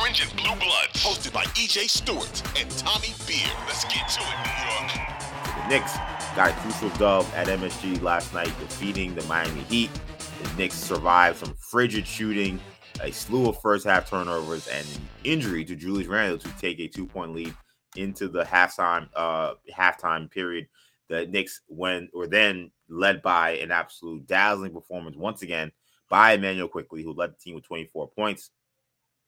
Orange and Blue Bloods, hosted by EJ Stewart and Tommy Beer. Let's get to it, New York. The Knicks got a crucial dub at MSG last night, defeating the Miami Heat. The Knicks survived some frigid shooting, a slew of first half turnovers, and an injury to Julius Randle to take a two point lead into the halftime uh halftime period. The Knicks when were then led by an absolute dazzling performance once again by Immanuel Quickley, who led the team with 24 points.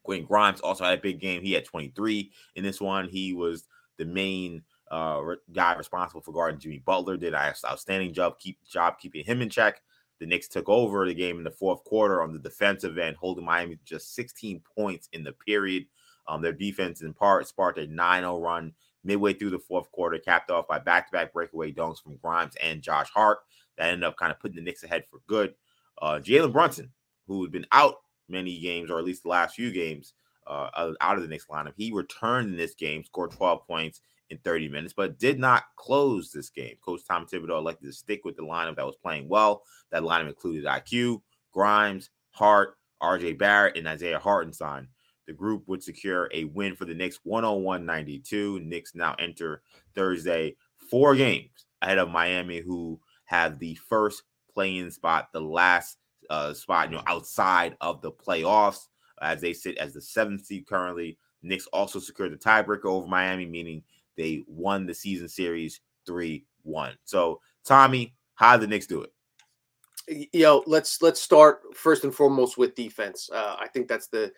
Quentin Grimes also had a big game. He had 23 in this one. He was the main uh, guy responsible for guarding Jimmy Butler. Did an outstanding job keep job keeping him in check. The Knicks took over the game in the fourth quarter on the defensive end, holding Miami just 16 points in the period. Um, their defense, in part, sparked a 9-0 run midway through the fourth quarter, capped off by back-to-back breakaway dunks from Grimes and Josh Hart. That ended up kind of putting the Knicks ahead for good. Uh, Jalen Brunson, who had been out many games, or at least the last few games, uh, out of the Knicks lineup. He returned in this game, scored 12 points in 30 minutes, but did not close this game. Coach Tom Thibodeau elected to stick with the lineup that was playing well. That lineup included IQ, Grimes, Hart, RJ Barrett, and Isaiah Hartenstein. The group would secure a win for the Knicks 101 92. Knicks now enter Thursday four games ahead of Miami, who have the first play-in spot, the last uh, spot, you know, outside of the playoffs as they sit as the seventh seed currently. Knicks also secured the tiebreaker over Miami, meaning they won the season series 3 1. So, Tommy, how did the Knicks do it? Yo, let's let's start first and foremost with defense. Uh, I think that's the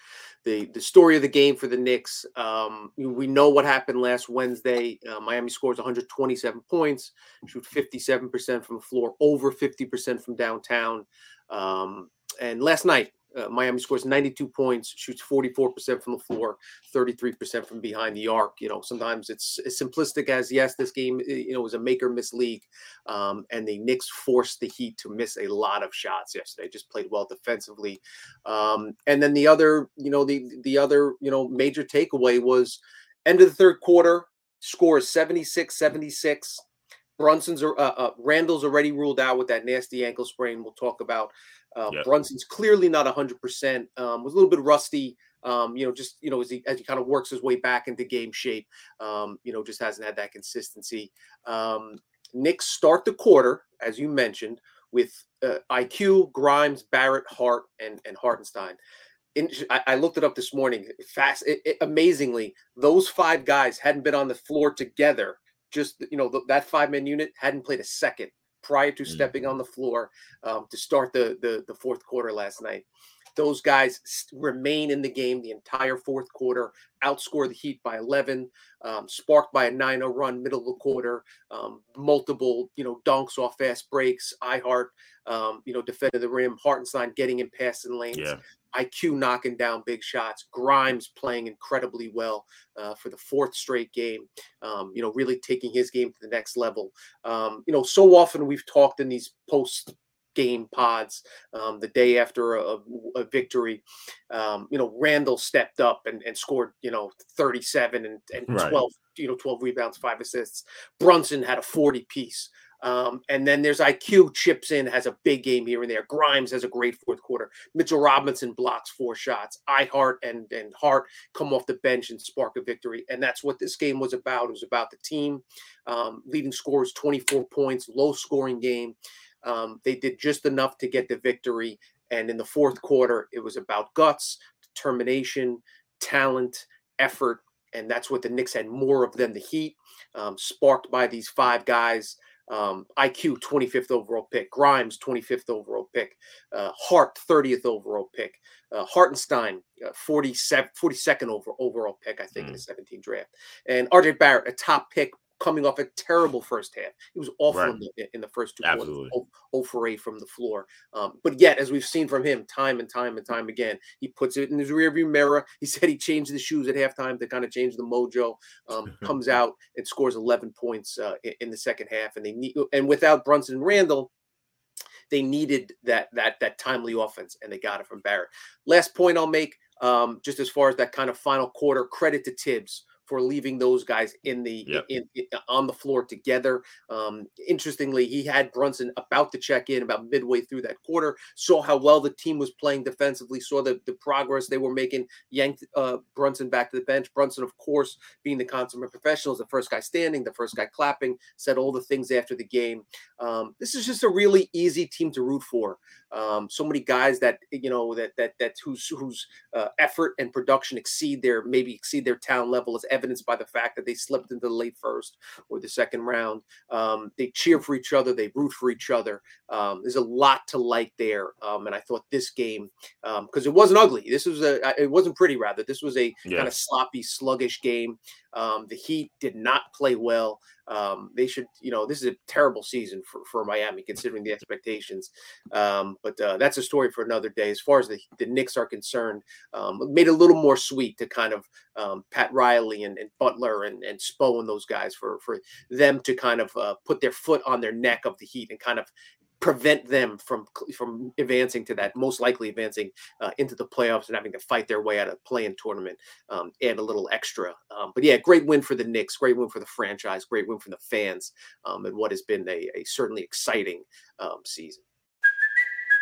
the the story of the game for the Knicks. Um, we know what happened last Wednesday. Uh, Miami scores 127 points, shoot 57% from the floor, over 50% from downtown. Um, and last night, uh, Miami scores 92 points, shoots 44% from the floor, 33% from behind the arc. You know, sometimes it's as simplistic as yes, this game you know was a make or miss league, um, and the Knicks forced the Heat to miss a lot of shots yesterday. Just played well defensively, um, and then the other, you know, the the other you know major takeaway was end of the third quarter, scores 76 76. Brunson's uh, uh, Randle's already ruled out with that nasty ankle sprain. We'll talk about. Uh, yep. Brunson's clearly not 100. percent um, Was a little bit rusty. Um, you know, just you know, as he as he kind of works his way back into game shape. Um, you know, just hasn't had that consistency. Um, Knicks start the quarter, as you mentioned, with uh, IQ, Grimes, Barrett, Hart, and and Hartenstein. In, I, I, looked it up this morning. Fast, it, it, amazingly, those five guys hadn't been on the floor together just you know that five man unit hadn't played a second prior to stepping mm-hmm. on the floor um, to start the, the the fourth quarter last night. Those guys remain in the game the entire fourth quarter, outscore the Heat by 11, um, sparked by a 9 0 run, middle of the quarter, um, multiple, you know, dunks off fast breaks. Ihart, um, you know, defended the rim, Hartenstein getting in passing lanes. Yeah. IQ knocking down big shots, Grimes playing incredibly well uh, for the fourth straight game. Um, you know, really taking his game to the next level. Um, you know, so often we've talked in these post game pods um, the day after a, a victory. Um, you know, Randle stepped up and, and scored, you know, 37 and, and right. 12, you know, 12 rebounds, five assists. Brunson had a 40 piece. Um, and then there's IQ chips in, has a big game here and there. Grimes has a great fourth quarter. Mitchell Robinson blocks four shots. I Ihart and and Hart come off the bench and spark a victory. And that's what this game was about. It was about the team. Um, leading scores 24 points, low scoring game. Um, they did just enough to get the victory. And in the fourth quarter, it was about guts, determination, talent, effort, and that's what the Knicks had more of than the Heat, um, sparked by these five guys. Um, IQ 25th overall pick, Grimes 25th overall pick, uh, Hart 30th overall pick, uh, Hartenstein uh, 47, 42nd over, overall pick, I think, mm. in the 17 draft, and RJ Barrett a top pick coming off a terrible first half. He was awful right. in, the, in, the, first two Absolutely. quarters, 0, for 8 from the floor. Um, but yet, as we've seen from him time and time and time again, he puts it in his rearview mirror. He said he changed the shoes at halftime to kind of change the mojo. Um, comes out and scores 11 points uh, in, in, the second half, and they need and without Brunson and Randle. They needed that that that timely offense, and they got it from Barrett. Last point I'll make, um, just as far as that kind of final quarter, credit to Thibs for leaving those guys in the yep. in, in, on the floor together. Um, interestingly, he had Brunson about to check in about midway through that quarter. Saw how well the team was playing defensively. Saw the, the progress they were making. Yanked uh, Brunson back to the bench. Brunson, of course, being the consummate professional, is the first guy standing, the first guy clapping. Said all the things after the game. Um, this is just a really easy team to root for. Um, so many guys that you know that that that whose whose uh, effort and production exceed their maybe exceed their talent level, as evidenced by the fact that they slipped into the late first or the second round. Um, they cheer for each other, they root for each other. Um, there's a lot to like there, um, and I thought this game because um, it wasn't ugly. This was a it wasn't pretty rather. This was a yeah. kind of sloppy, sluggish game. Um, the Heat did not play well. Um, they should, you know, this is a terrible season for, for Miami considering the expectations. Um, but uh, that's a story for another day. As far as the, the Knicks are concerned, um, made a little more sweet to kind of um, Pat Riley and, and, Butler and, and Spo and those guys for for them to kind of uh, put their foot on their neck of the Heat and kind of prevent them from from advancing to that most likely advancing uh, into the playoffs and having to fight their way out of play-in tournament um, and a little extra um, but yeah great win for the Knicks great win for the franchise great win for the fans um, and what has been a, a certainly exciting um, season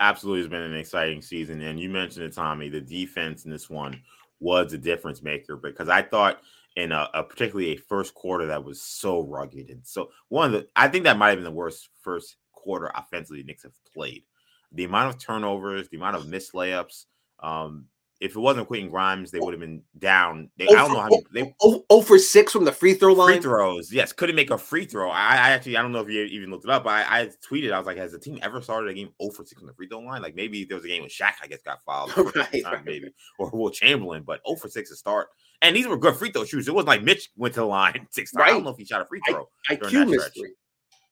absolutely has been an exciting season. And you mentioned it, Tommy. The defense in this one was a difference maker because I thought in a, a, particularly a first quarter that was so rugged and so one of the I think that might have been the worst first quarter offensively the Knicks have played. The amount of turnovers, the amount of missed layups, um, if it wasn't Quentin Grimes, they would have been down. They, oh, I don't know how oh, they oh, oh, for six from the free throw line. Free throws, yes, couldn't make a free throw. I, I actually I don't know if you even looked it up. I, I tweeted I was like, has the team ever started a game 0 for six from the free throw line? Like maybe there was a game with Shaq, I guess, got fouled right, time, right. maybe or Wilt Chamberlain, but 0 for six to start. And these were good free throw shoots. It wasn't like Mitch went to the line six times. Right. I don't know if he shot a free throw. I, IQ mystery.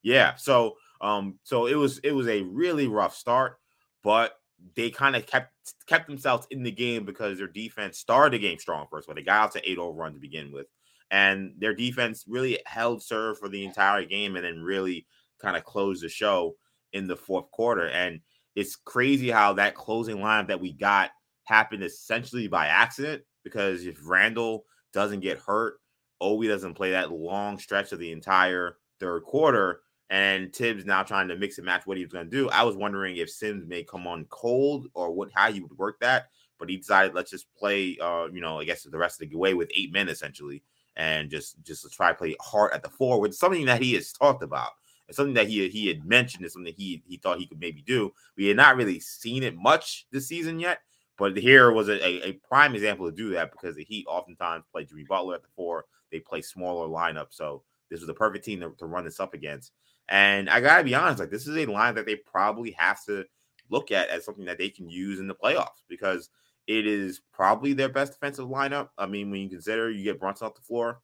Yeah, so um, so it was it was a really rough start, but they kind of kept kept themselves in the game because their defense started the game strong first. But they got out to 8-0 run to begin with, and their defense really held serve for the entire game, and then really kind of closed the show in the fourth quarter. And it's crazy how that closing line that we got happened essentially by accident because if Randle doesn't get hurt, Obi doesn't play that long stretch of the entire third quarter and Thibs now trying to mix and match what he was going to do. I was wondering if Sims may come on cold or what how he would work that, but he decided let's just play, uh, you know, I guess the rest of the way with eight men essentially, and just just try to play hard at the four. forward, something that he has talked about. It's something that he he had mentioned is something he he thought he could maybe do. We had not really seen it much this season yet, but here was a, a, a prime example to do that because the Heat oftentimes play Jimmy Butler at the four. They play smaller lineup, so this was the perfect team to, to run this up against. And I gotta be honest, like this is a line that they probably have to look at as something that they can use in the playoffs because it is probably their best defensive lineup. I mean, when you consider you get Brunson off the floor,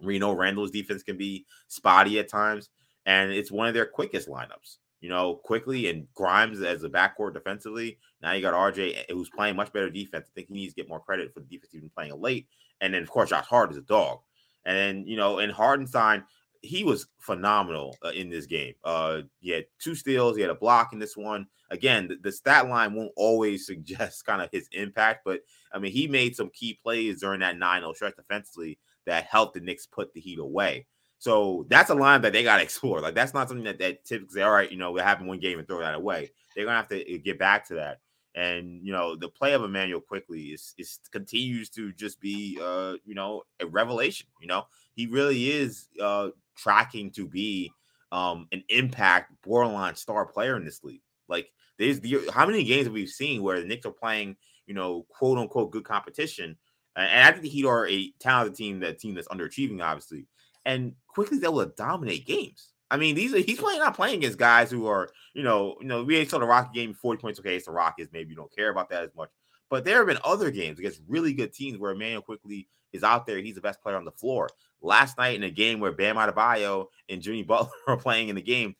Reno Randle's defense can be spotty at times, and it's one of their quickest lineups. You know, Quickley and Grimes as a backcourt defensively. Now you got RJ eh, who's playing much better defense. I think he needs to get more credit for the defense been playing late. And then of course Josh Hart is a dog. And then you know, and Hartenstein, he was phenomenal uh, in this game. Uh, he had two steals, he had a block in this one. Again, the, the stat line won't always suggest kind of his impact, but I mean, he made some key plays during that 9 0 stretch defensively that helped the Knicks put the Heat away. So that's a line that they got to explore. Like that's not something that, that typically all right, you know, we happen one game and throw that away. They're gonna have to eh, get back to that. And you know, the play of Immanuel Quickley is is continues to just be uh, you know, a revelation. You know, he really is uh tracking to be um an impact borderline star player in this league. Like there's the how many games have we seen where the Knicks are playing, you know, quote unquote good competition. And I think the Heat are a talented team, that team that's underachieving, obviously. And quickly they will dominate games. I mean, these are, he's playing not playing against guys who are, you know, you know, we ain't saw the Rocket game 40 points. Okay, it's the Rockets. Maybe you don't care about that as much. But there have been other games against really good teams where Immanuel Quickley is out there. He's the best player on the floor. Last night in a game where Bam Adebayo and Jimmy Butler are playing in the game,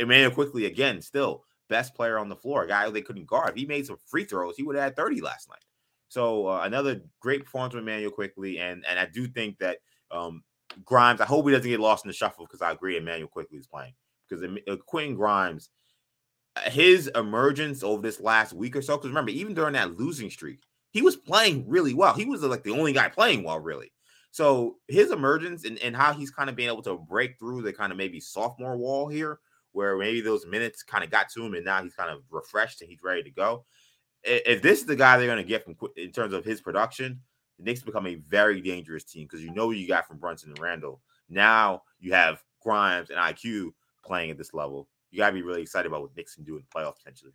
Immanuel Quickley again, still best player on the floor, a guy they couldn't guard. If he made some free throws, he would have had 30 last night. So uh, another great performance from Immanuel Quickley, and and I do think that um, Grimes. I hope he doesn't get lost in the shuffle because I agree Immanuel Quickley is playing because uh, Quentin Grimes, his emergence over this last week or so. Because remember, even during that losing streak, he was playing really well. He was like the only guy playing well, really. So his emergence and, and how he's kind of being able to break through the kind of maybe sophomore wall here, where maybe those minutes kind of got to him, and now he's kind of refreshed and he's ready to go. If this is the guy they're going to get from in terms of his production, the Knicks become a very dangerous team because you know you got from Brunson and Randle. Now you have Grimes and IQ playing at this level. You got to be really excited about what Knicks can do in the playoffs potentially.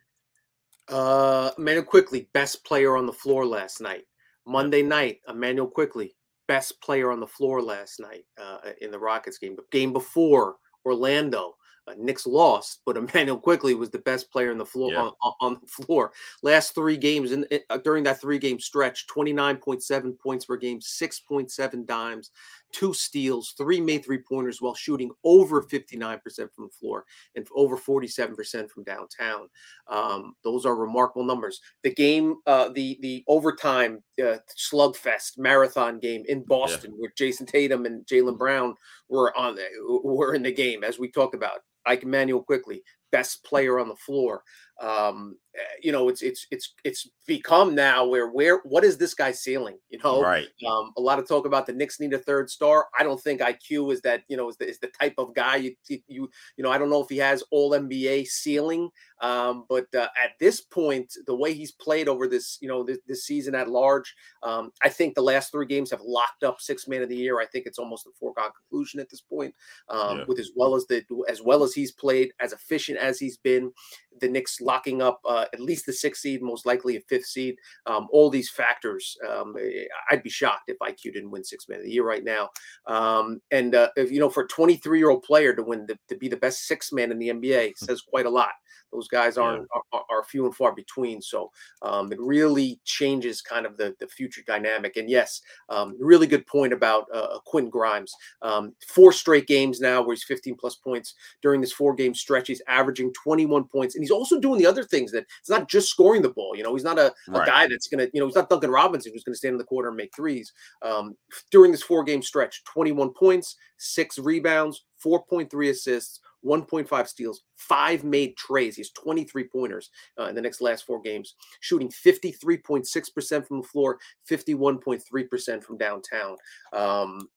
Uh, Immanuel Quickley, best player on the floor last night. Monday night, Immanuel Quickley, best player on the floor last night uh, in the Rockets game. But game before, Orlando, uh, Knicks lost, but Immanuel Quickley was the best player on the floor yeah. on, on, the floor. Last three games and uh, during that three game stretch, 29.7 points per game, 6.7 dimes, two steals, three made three pointers while shooting over 59% from the floor and over 47% from downtown. Um, those are remarkable numbers. The game, uh, the the overtime uh, slugfest marathon game in Boston, yeah. where Jayson Tatum and Jaylen Brown were on, the, were in the game, as we talked about. Ike Immanuel Quickley, best player on the floor. Um, you know, it's it's it's it's become now where where what is this guy ceiling? You know, right? Um, a lot of talk about the Knicks need a third star. I don't think IQ is that you know is the, is the type of guy you you you know. I don't know if he has all NBA ceiling, um, but uh, at this point, the way he's played over this you know this, this season at large, um, I think the last three games have locked up six man of the year. I think it's almost a foregone conclusion at this point. Um, yeah. With as well as the as well as he's played, as efficient as he's been, the Knicks locking up uh, at least the sixth seed, most likely a fifth seed. Um, all these factors, um, eh, I'd be shocked if IQ didn't win six man of the year right now. Um, and uh, if, you know, for a 23 year old player to win the, to be the best six man in the NBA hmm. says quite a lot. Those guys aren't yeah. are, are, few and far between. So um, it really changes kind of the, the future dynamic. And yes, um, really good point about uh, uh Quinn Grimes. Um, four straight games now where he's 15 plus points during this four game stretch. He's averaging 21 points, and he's also doing the other things that it's not just scoring the ball. You know, he's not a, a right. guy that's gonna, you know, he's not Duncan Robinson who's gonna stand in the corner and make threes. Um, during this four game stretch, 21 points, six rebounds, 4.3 assists, 1.5 steals, five made trays. He's 23 pointers uh, in the next last four games, shooting 53.6% from the floor, 51.3% from downtown. Um,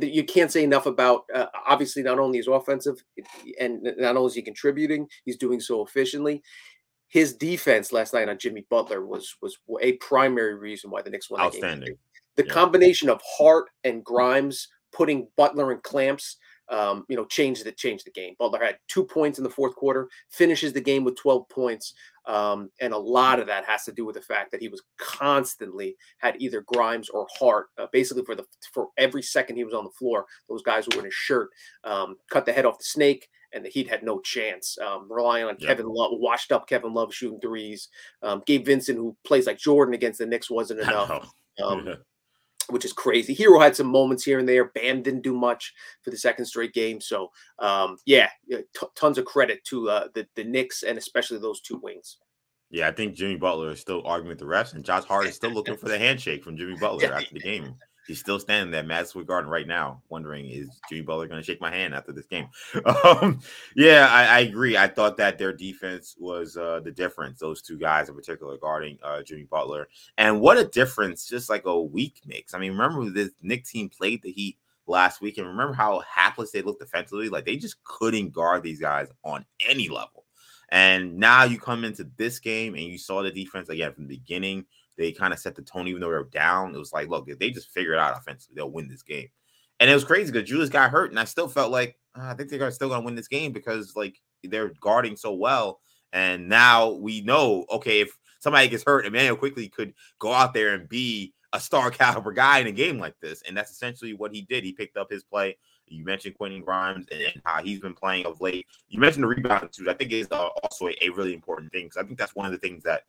you can't say enough about uh, obviously not only his offensive and not only is he contributing, he's doing so efficiently. His defense last night on Jimmy Butler was was a primary reason why the Knicks won. Outstanding. The yeah. combination of Hart and Grimes putting Butler in clamps um, you know, changed the changed the game. Butler had two points in the fourth quarter, finishes the game with 12 points. Um, and a lot of that has to do with the fact that he was constantly had either Grimes or Hart. Uh, basically, for the for every second he was on the floor, those guys were in his shirt, um, cut the head off the snake, and the Heat had no chance. Um, relying on Kevin Love, washed up Kevin Love shooting threes. Um, Gabe Vincent, who plays like Jordan against the Knicks, wasn't enough. Um, which is crazy. Herro had some moments here and there. Bam didn't do much for the second straight game. So, um, yeah, t- tons of credit to uh, the the Knicks and especially those two wings. Yeah, I think Jimmy Butler is still arguing with the refs, and Josh Hart is still looking for the handshake from Jimmy Butler after the game. He's still standing there, Madison Square Garden right now, wondering is Jimmy Butler going to shake my hand after this game? Um, yeah, I, I, agree. I thought that their defense was uh, the difference. Those two guys in particular guarding uh, Jimmy Butler, and what a difference! Just like a week makes. I mean, remember this Knick team played the Heat last week, and remember how hapless they looked defensively? Like they just couldn't guard these guys on any level. And now you come into this game and you saw the defense again from the beginning they kind of set the tone, even though they were down. It was like, look, if they just figure it out offensively, they'll win this game. And it was crazy because Julius got hurt, and I still felt like oh, I think they're still going to win this game because like they're guarding so well. And now we know, okay, if somebody gets hurt, Immanuel Quickley could go out there and be a star caliber guy in a game like this. And that's essentially what he did. He picked up his play. You mentioned Quentin Grimes and how he's been playing of late. You mentioned the rebound too. I think is uh, also a, a, really important thing because I think that's one of the things that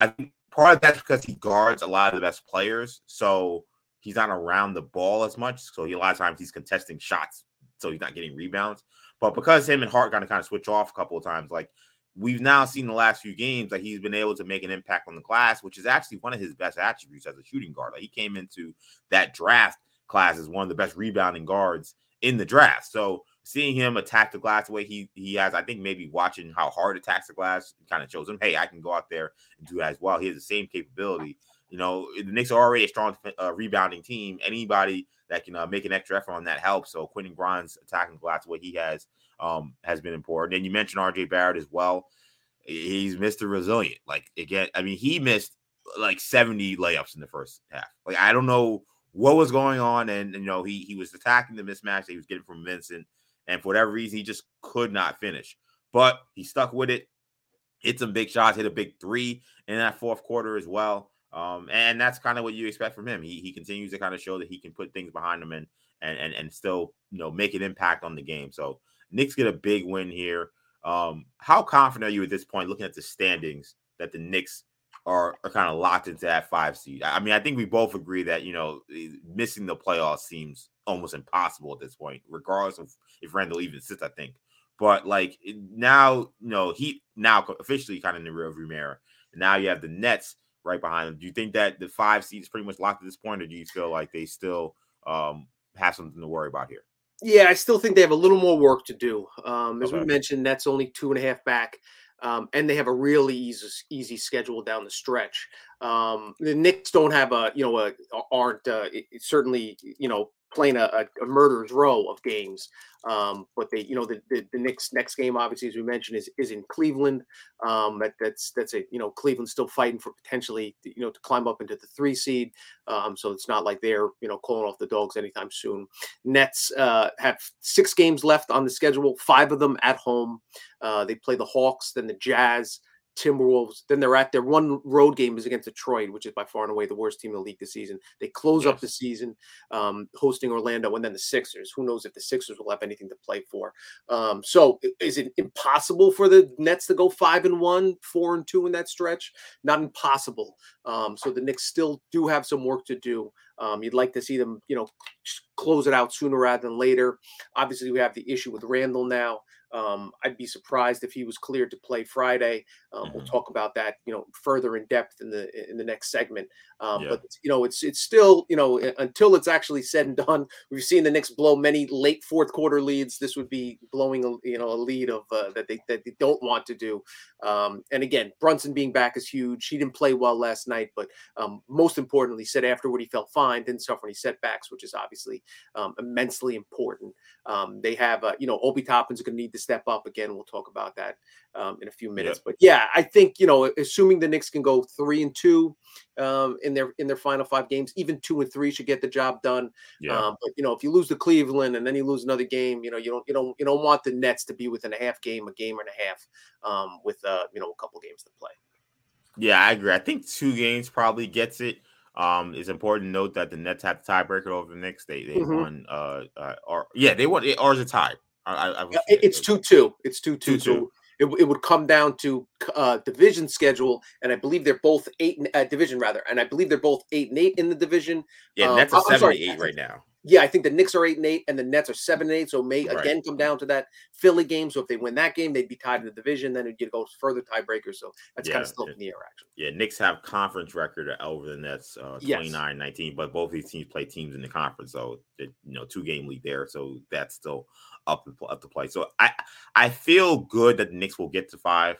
I think part of that's because he guards a lot of the best players, so he's not around the ball as much. So he, a lot of times he's contesting shots, so he's not getting rebounds. But because him and Hart kind of kind of switch off a couple of times, like we've now seen the last few games, like he's been able to make an impact on the class, which is actually one of his best attributes as a shooting guard. Like he came into that draft class as one of the best rebounding guards in the draft. So seeing him attack the glass the way he he has, I think maybe watching how hard attacks the glass kind of shows him, hey, I can go out there and do that as well. He has the same capability. You know, the Knicks are already a strong uh, rebounding team. Anybody that can uh, make an extra effort on that helps. So Quentin Grimes attacking the glass the way he has um, has been important. And you mentioned RJ Barrett as well. He's Mr. Resilient. Like again, I mean, he missed like 70 layups in the first half. Like I don't know what was going on, and you know he he was attacking the mismatch that he was getting from Vincent and for whatever reason, he just could not finish. But he stuck with it, hit some big shots, hit a big three in that fourth quarter as well. Um, and that's kind of what you expect from him. He he continues to kind of show that he can put things behind him and and and, and still you know make an impact on the game. So Knicks get a big win here. Um, how confident are you at this point, looking at the standings, that the Knicks are, are kind of locked into that five seed? I mean, I think we both agree that you know missing the playoffs seems almost impossible at this point, regardless of if Randle even sits, I think. But like now, you know, he now officially kind of in the rearview mirror. Now you have the Nets right behind him. Do you think that the five seed is pretty much locked at this point, or do you feel like they still um, have something to worry about here? Yeah, I still think they have a little more work to do. Um, as okay. we mentioned, Nets only two and a half back. Um, and they have a really easy easy schedule down the stretch. Um, the Knicks don't have a you know a, aren't uh, certainly you know playing a, a, murderer's row of games. Um, but they, you know, the, the, the next next game, obviously, as we mentioned, is is in Cleveland. Um, that, that's that's a you know Cleveland still fighting for potentially you know to climb up into the three seed. Um, so it's not like they're you know calling off the dogs anytime soon. Nets uh, have six games left on the schedule, five of them at home. Uh, they play the Hawks, then the Jazz. Timberwolves. Then they're at their one road game is against Detroit, which is by far and away the worst team in the league this season. They close yes. up the season um, hosting Orlando and then the Sixers. Who knows if the Sixers will have anything to play for? Um, so is it impossible for the Nets to go five and one, four and two in that stretch? Not impossible. Um, so the Knicks still do have some work to do. Um, you'd like to see them, you know, close it out sooner rather than later. Obviously, we have the issue with Randle now. Um, I'd be surprised if he was cleared to play Friday. Um, mm-hmm. We'll talk about that, you know, further in depth in the in the next segment. Um, yeah. But you know, it's it's still you know until it's actually said and done. We've seen the Knicks blow many late fourth quarter leads. This would be blowing a you know a lead of uh, that they that they don't want to do. Um, and again, Brunson being back is huge. He didn't play well last night, but um, most importantly, said afterward he felt fine, didn't suffer any setbacks, which is obviously um, immensely important. they have uh, you know Obi Toppin's is going to need to step up again. We'll talk about that um, in a few minutes. Yeah. But yeah, I think you know, assuming the Knicks can go three and two um, in their in their final five games, even two and three should get the job done. Yeah. Um, but you know, if you lose to Cleveland and then you lose another game, you know, you don't you don't you don't want the Nets to be within a half game, a game and a half, um, with uh, you know a couple games to play. Yeah, I agree. I think two games probably gets it. Um, it's important to note that the Nets have the tiebreaker over the Knicks. They they mm-hmm. won. Uh, uh, or yeah, they won. Ours a tie. I, I was, it's two two. It's two two. So it, it would come down to uh, division schedule, and I believe they're both eight uh, division rather, and I believe they're both eight and eight in the division. Yeah, um, that's a seventy eight right now. Yeah, I think the Knicks are eight and eight, and the Nets are seven and eight. So may Right. again come down to that Philly game. So if they win that game, they'd be tied in the division. Then it'd go further tiebreakers. So that's kind of still in the air, actually. Yeah, Knicks have conference record over the Nets, uh, 29-19, but both these teams play teams in the conference, so you know, two game lead there, so that's still up to, up to play. So I I feel good that the Knicks will get to five.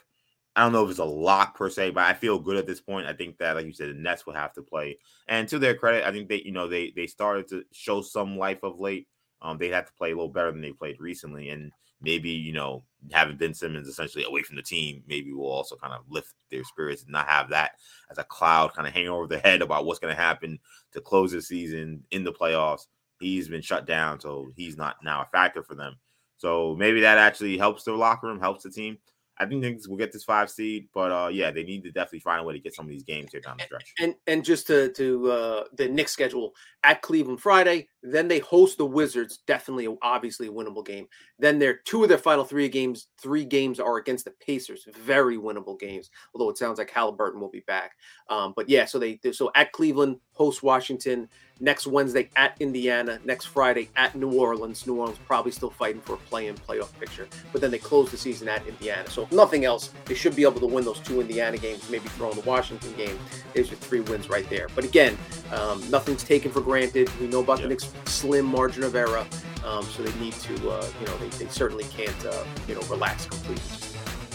I don't know if it's a lock per se, but I feel good at this point. I think that, like you said, the Nets will have to play. And to their credit, I think they, you know, they they started to show some life of late. Um, they have to play a little better than they played recently, and maybe you know having Ben Simmons essentially away from the team, maybe will also kind of lift their spirits and not have that as a cloud kind of hanging over their head about what's going to happen to close the season in the playoffs. He's been shut down, so he's not now a factor for them. So maybe that actually helps the locker room, helps the team. I think will get this five seed, but uh, yeah, they need to definitely find a way to get some of these games here down the stretch. And and just to to uh, the Knicks schedule at Cleveland Friday, then they host the Wizards. Definitely, obviously, a winnable game. Then their two of their final three games, three games are against the Pacers. Very winnable games. Although it sounds like Halliburton will be back. Um, but yeah, so they so at Cleveland, host Washington. Next Wednesday at Indiana. Next Friday at New Orleans. New Orleans probably still fighting for a play-in playoff picture. But then they close the season at Indiana. So if nothing else, they should be able to win those two Indiana games. Maybe throw in the Washington game. There's your three wins right there. But again, um, nothing's taken for granted. We know about the Knicks' slim margin of error, um, so they need to, uh, you know, they, they certainly can't, uh, you know, relax completely.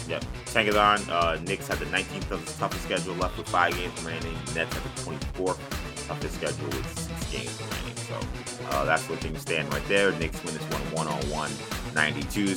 Yep. Tankathon, uh, Knicks have the 19th toughest- schedule left with five games remaining. Nets have the 24th toughest schedule with six games remaining. So uh, that's where things stand right there. Knicks win this one 101 92.